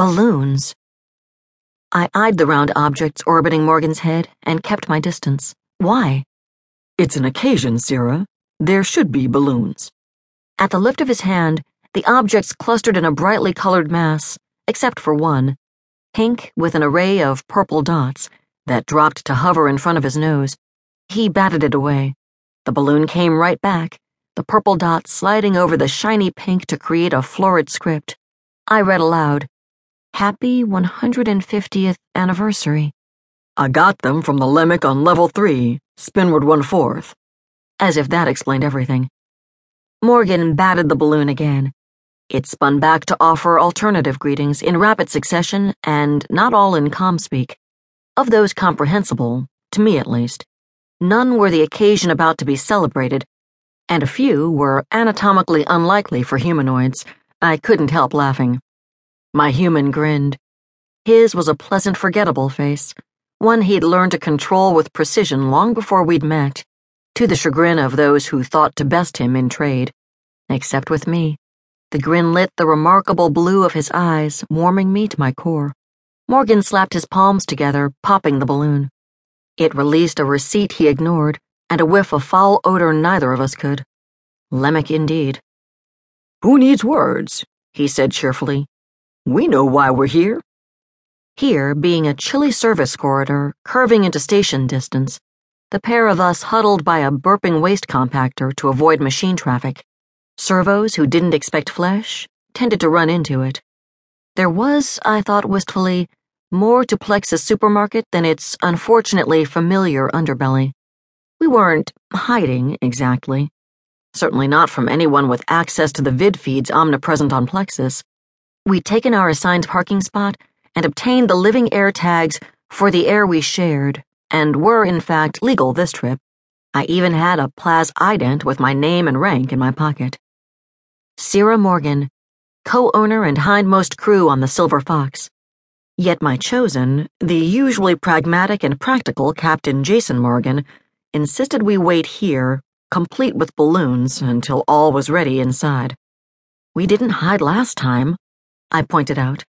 Balloons. I eyed the round objects orbiting Morgan's head and kept my distance. Why? It's an occasion, Sira. There should be balloons. At the lift of his hand, the objects clustered in a brightly colored mass, except for one, pink with an array of purple dots, that dropped to hover in front of his nose. He batted it away. The balloon came right back, the purple dots sliding over the shiny pink to create a florid script. I read aloud. Happy 150th anniversary. I got them from the Lemmick on level 3, spinward one fourth. As if that explained everything. Morgan batted the balloon again. It spun back to offer alternative greetings in rapid succession and not all in comspeak. Of those comprehensible, to me at least, none were the occasion about to be celebrated, and a few were anatomically unlikely for humanoids. I couldn't help laughing. My human grinned. His was a pleasant, forgettable face, one he'd learned to control with precision long before we'd met, to the chagrin of those who thought to best him in trade. Except with me. The grin lit the remarkable blue of his eyes, warming me to my core. Morgan slapped his palms together, popping the balloon. It released a receipt he ignored, and a whiff of foul odor neither of us could. Lemmick indeed. Who needs words? he said cheerfully. We know why we're here. Here, being a chilly service corridor, curving into station distance, the pair of us huddled by a burping waste compactor to avoid machine traffic. Servos who didn't expect flesh tended to run into it. There was, I thought wistfully, more to Plexus supermarket than its unfortunately familiar underbelly. We weren't hiding, exactly. Certainly not from anyone with access to the vid feeds omnipresent on Plexus. We'd taken our assigned parking spot and obtained the living air tags for the air we shared, and were, in fact, legal this trip. I even had a Plaz ident with my name and rank in my pocket. Sira Morgan, co owner and hindmost crew on the Silver Fox. Yet my chosen, the usually pragmatic and practical Captain Jason Morgan, insisted we wait here, complete with balloons, until all was ready inside. We didn't hide last time, I pointed out.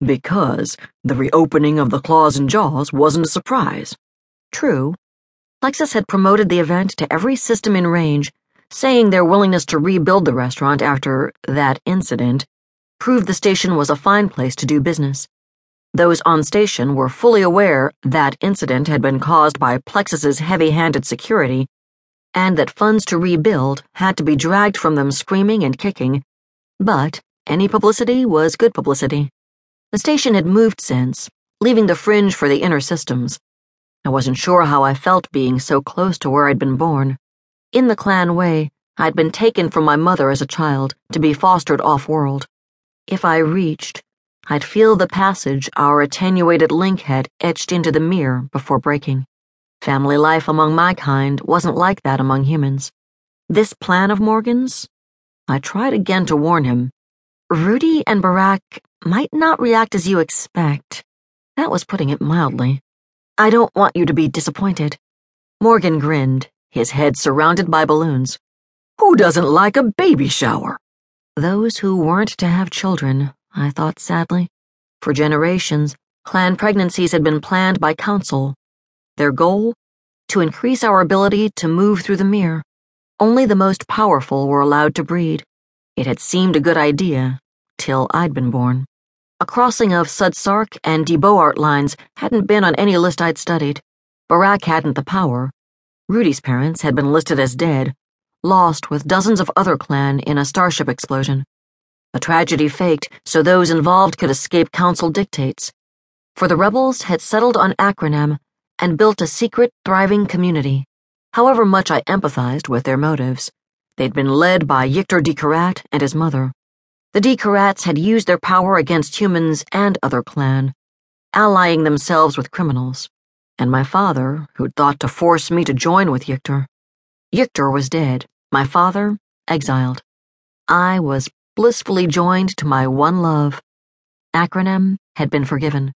Because the reopening of the claws and jaws wasn't a surprise. True. Plexus had promoted the event to every system in range, saying their willingness to rebuild the restaurant after that incident proved the station was a fine place to do business. Those on station were fully aware that incident had been caused by Plexus's heavy handed security, and that funds to rebuild had to be dragged from them screaming and kicking. But any publicity was good publicity. The station had moved since, leaving the fringe for the inner systems. I wasn't sure how I felt being so close to where I'd been born. In the clan way, I'd been taken from my mother as a child to be fostered off world. If I reached, I'd feel the passage our attenuated link had etched into the M'hir before breaking. Family life among my kind wasn't like that among humans. This plan of Morgan's? I tried again to warn him, Ruti and Barac might not react as you expect. That was putting it mildly. I don't want you to be disappointed. Morgan grinned, his head surrounded by balloons. Who doesn't like a baby shower? Those who weren't to have children, I thought sadly. For generations, clan pregnancies had been planned by council. Their goal? To increase our ability to move through the M'hir. Only the most powerful were allowed to breed. It had seemed a good idea, till I'd been born. A crossing of sud Sarc and Deboart lines hadn't been on any list I'd studied. Barac hadn't the power. Ruti's parents had been listed as dead, lost with dozens of other clan in a starship explosion. A tragedy faked so those involved could escape council dictates. For the rebels had settled on Acranam and built a secret, thriving community. However much I empathized with their motives. They'd been led by Yihtor di Caraat and his mother. The D. Had used their power against humans and other clan, allying themselves with criminals. And my father, who'd thought to force me to join with Yihtor. Yihtor was dead, my father, exiled. I was blissfully joined to my one love. Acranam had been forgiven.